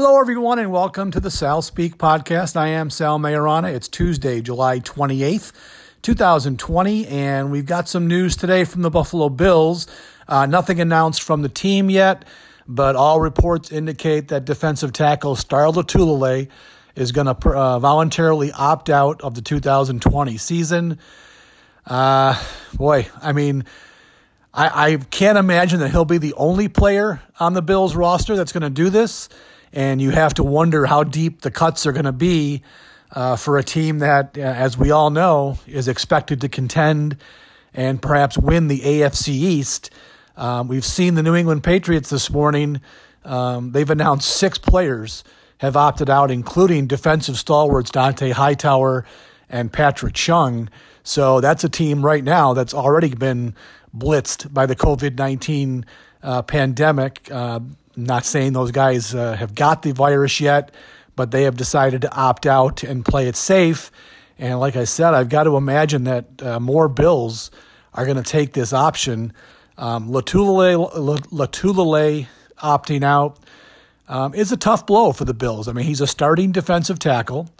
Hello, everyone, and welcome to the Sal Speak podcast. I am Sal Maiorana. It's Tuesday, July 28th, 2020, and we've got some news today from the Buffalo Bills. Uh, nothing announced from the team yet, but all reports indicate that defensive tackle Star Lotulelei is going to uh, voluntarily opt out of the 2020 season. Uh, boy, I mean, I, I can't imagine that he'll be the only player on the Bills roster that's going to do this and you have to wonder how deep the cuts are going to be uh, for a team that, uh, as we all know, is expected to contend and perhaps win the AFC East. Um, we've seen the New England Patriots this morning. Um, they've announced six players have opted out, including defensive stalwarts Dont'a Hightower and Patrick Chung. So that's a team right now that's already been blitzed by the COVID 19 uh, pandemic. Uh, not saying those guys uh, have got the virus yet, but they have decided to opt out and play it safe. And like I said, I've got to imagine that uh, more Bills are going to take this option. Um, Lotulelei opting out um, is a tough blow for the Bills. I mean, he's a starting defensive tackle.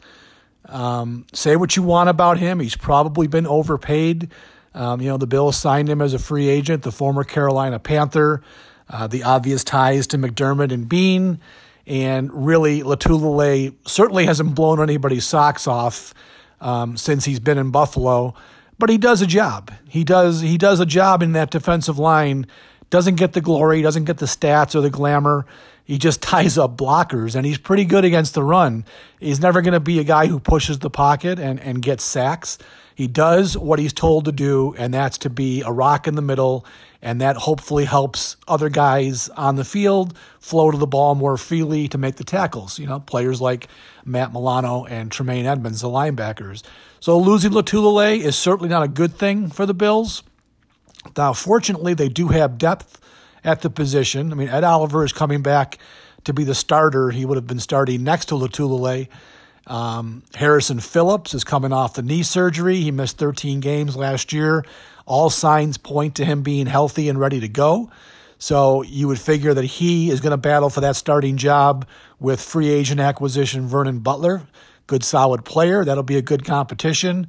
Um, say what you want about him. He's probably been overpaid. Um, you know, the Bills signed him as a free agent, the former Carolina Panther uh, the obvious ties to McDermott and Beane, And really, Lotulelei certainly hasn't blown anybody's socks off um, since he's been in Buffalo. But he does a job. He does he does a job in that defensive line. Doesn't get the glory, doesn't get the stats or the glamour. He just ties up blockers, and he's pretty good against the run. He's never going to be a guy who pushes the pocket and, and gets sacks. He does what he's told to do, and that's to be a rock in the middle, and that hopefully helps other guys on the field flow to the ball more freely to make the tackles. You know, players like Matt Milano and Tremaine Edmunds, the linebackers. So losing Lotulelei is certainly not a good thing for the Bills. Now, fortunately, they do have depth at the position. I mean, Ed Oliver is coming back to be the starter. He would have been starting next to Lotulelei um, Harrison Phillips is coming off the knee surgery. He missed 13 games last year. All signs point to him being healthy and ready to go. So you would figure that he is going to battle for that starting job with free agent acquisition Vernon Butler. Good, solid player. That'll be a good competition.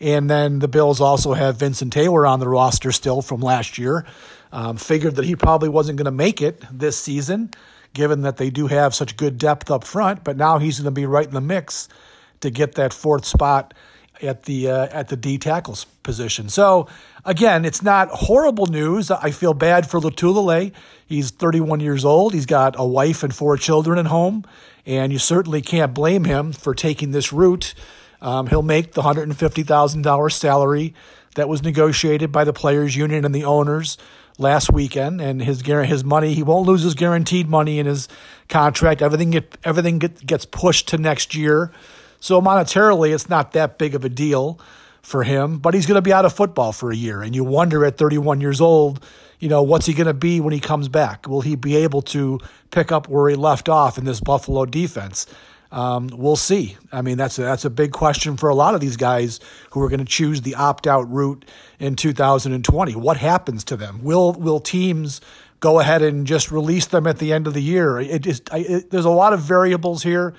And then the Bills also have Vincent Taylor on the roster still from last year. Um, figured that he probably wasn't going to make it this season given that they do have such good depth up front. But now he's going to be right in the mix to get that fourth spot at the uh, at the D tackles position. So again, it's not horrible news. I feel bad for Lotulelei. He's 31 years old. He's got a wife and four children at home, and you certainly can't blame him for taking this route. Um, he'll make the $150,000 salary that was negotiated by the players' union and the owners last weekend, and his his money he won't lose his guaranteed money in his contract. Everything get, everything get, gets pushed to next year, so monetarily it's not that big of a deal for him. But he's going to be out of football for a year, and you wonder at 31 years old, you know, what's he going to be when he comes back? Will he be able to pick up where he left off in this Buffalo defense? Um, we'll see. I mean, that's a, that's a big question for a lot of these guys who are going to choose the opt out route in 2020. What happens to them? Will will teams go ahead and just release them at the end of the year? It just I, it, there's a lot of variables here,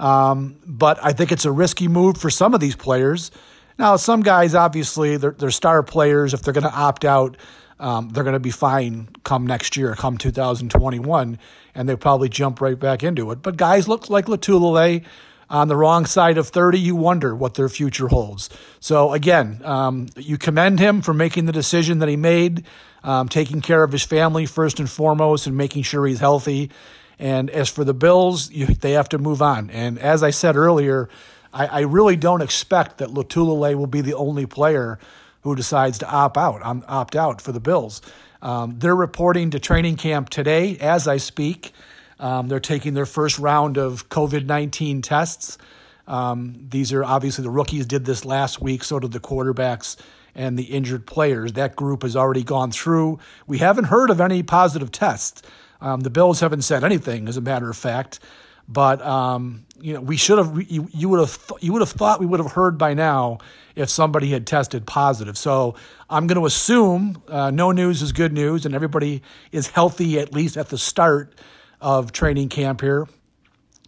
um, but I think it's a risky move for some of these players. Now, some guys obviously they're, they're star players. If they're going to opt out, um, they're going to be fine come next year, come 2021 and they'll probably jump right back into it. But guys look like Lotulelei on the wrong side of 30, you wonder what their future holds. So again, um, you commend him for making the decision that he made, um, taking care of his family first and foremost, and making sure he's healthy. And as for the Bills, you, they have to move on. And as I said earlier, I, I really don't expect that Lotulelei will be the only player who decides to opt out, um, opt out for the Bills. Um, they're reporting to training camp today as I speak. Um, they're taking their first round of COVID 19 tests. Um, these are obviously the rookies did this last week, so did the quarterbacks and the injured players. That group has already gone through. We haven't heard of any positive tests. Um, the Bills haven't said anything, as a matter of fact. But um, you know, we should have. You, you would have. Th- you would have thought we would have heard by now if somebody had tested positive. So I'm going to assume uh, no news is good news, and everybody is healthy at least at the start of training camp here.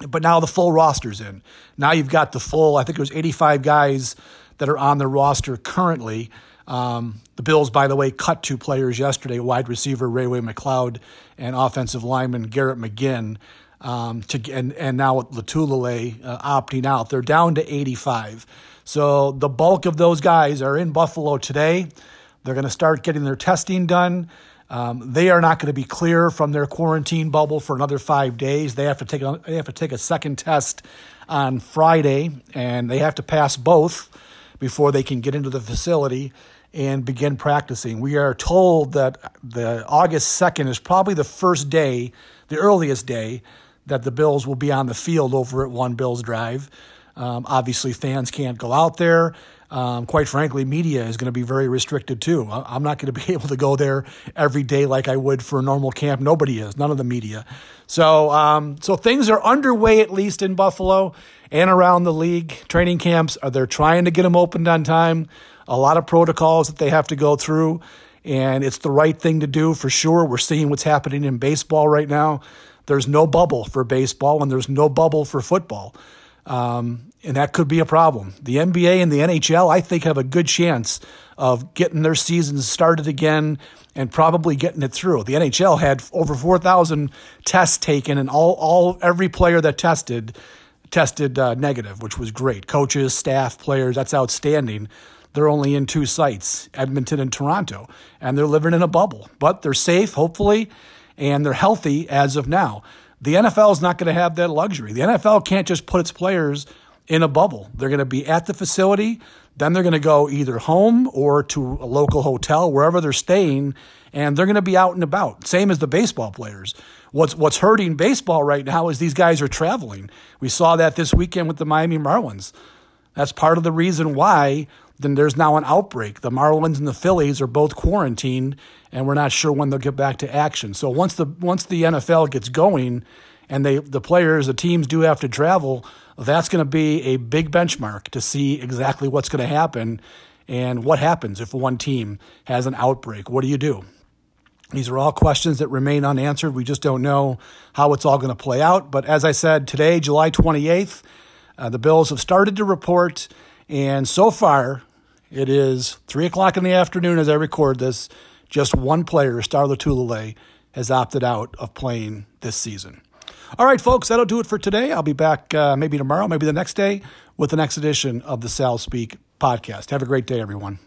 But now the full roster's in. Now you've got the full, I think it was 85 guys that are on the roster currently. Um, the Bills, by the way, cut two players yesterday wide receiver Ray-Ray McCloud and offensive lineman Garrett McGhin. Um, to, and, and now with Lotulelei uh, opting out, they're down to 85. So the bulk of those guys are in Buffalo today. They're going to start getting their testing done. Um, they are not going to be clear from their quarantine bubble for another five days. They have to take a, they have to take a second test on Friday, and they have to pass both before they can get into the facility and begin practicing. We are told that the August 2nd is probably the first day, the earliest day that the Bills will be on the field over at One Bills Drive. Um, obviously, fans can't go out there. Um, quite frankly, media is going to be very restricted too. I'm not going to be able to go there every day like I would for a normal camp. Nobody is, none of the media. So, um, so things are underway at least in Buffalo and around the league. Training camps are they're trying to get them opened on time. A lot of protocols that they have to go through, and it's the right thing to do for sure. We're seeing what's happening in baseball right now. There's no bubble for baseball, and there's no bubble for football. Um, and that could be a problem. The NBA and the NHL, I think, have a good chance of getting their seasons started again and probably getting it through. The NHL had over 4,000 tests taken, and all, all every player that tested tested uh, negative, which was great. Coaches, staff, players, that's outstanding. They're only in two sites, Edmonton and Toronto, and they're living in a bubble. But they're safe, hopefully, and they're healthy as of now. The NFL is not going to have that luxury. The NFL can't just put its players in a bubble. They're going to be at the facility, then they're going to go either home or to a local hotel, wherever they're staying, and they're going to be out and about. Same as the baseball players. What's what's hurting baseball right now is these guys are traveling. We saw that this weekend with the Miami Marlins. That's part of the reason why then there's now an outbreak. The Marlins and the Phillies are both quarantined, and we're not sure when they'll get back to action. So once the once the NFL gets going, and they the players, the teams do have to travel, that's going to be a big benchmark to see exactly what's going to happen and what happens if one team has an outbreak. What do you do? These are all questions that remain unanswered. We just don't know how it's all going to play out. But as I said, today, July 28th, uh, the Bills have started to report and so far, it is 3 o'clock in the afternoon as I record this. Just one player, Star Lotulelei, has opted out of playing this season. All right, folks, that'll do it for today. I'll be back uh, maybe tomorrow, maybe the next day, with the next edition of the Sal Speak podcast. Have a great day, everyone.